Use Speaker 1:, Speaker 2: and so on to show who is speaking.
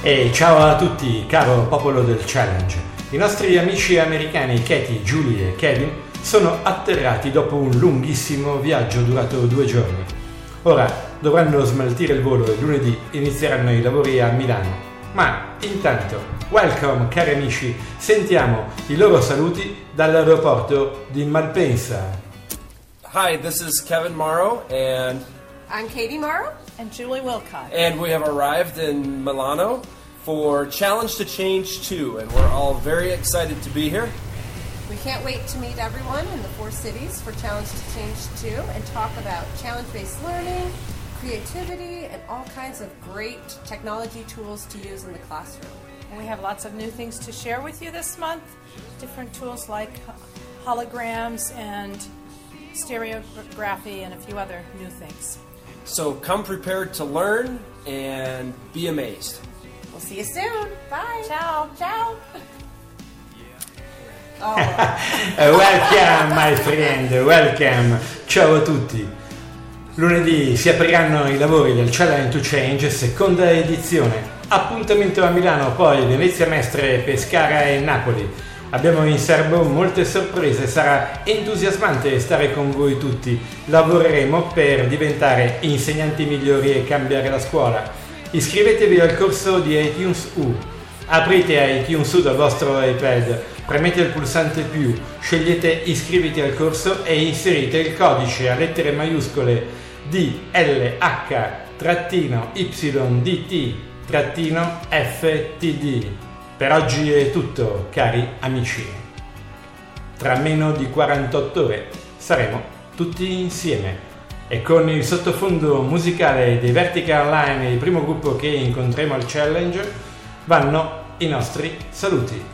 Speaker 1: E ciao a tutti, caro popolo del challenge. I nostri amici americani Katie, Julie e Kevin sono atterrati dopo un lunghissimo viaggio durato due giorni. Ora dovranno smaltire il volo e lunedì inizieranno i lavori a Milano. Ma intanto, welcome cari amici, sentiamo i loro saluti dall'aeroporto di Malpensa.
Speaker 2: Hi, this is Kevin Morrow, and
Speaker 3: I'm Katie Morrow.
Speaker 4: And Julie Wilcott.
Speaker 2: and we have arrived in Milano for Challenge to Change 2, and we're all very excited to be here.
Speaker 3: We can't wait to meet everyone in the four cities for Challenge to Change 2 and talk about challenge based learning, creativity, and all kinds of great technology tools to use in the classroom.
Speaker 4: And we have lots of new things to share with you this month. Different tools like holograms and stereography and a few other new things.
Speaker 2: So come prepared to learn and be amazed.
Speaker 3: We'll see you soon. Bye.
Speaker 4: Ciao.
Speaker 3: Ciao.
Speaker 1: Eh, Welcome my friend, welcome. Ciao a tutti. Lunedì si apriranno i lavori del Challenge to Change, seconda edizione. Appuntamento a Milano, poi Venezia Mestre, Pescara e Napoli. Abbiamo in serbo molte sorprese, sarà entusiasmante stare con voi tutti. Lavoreremo per diventare insegnanti migliori e cambiare la scuola. Iscrivetevi al corso di iTunes U. Aprite iTunes U dal vostro iPad, premete il pulsante più, scegliete iscriviti al corso e inserite il codice a lettere maiuscole DLH-YDT-FTD. Per oggi è tutto, cari amici. Tra meno di 48 ore saremo tutti insieme e con il sottofondo musicale dei Vertical Line, il primo gruppo che incontreremo al challenge, vanno i nostri saluti.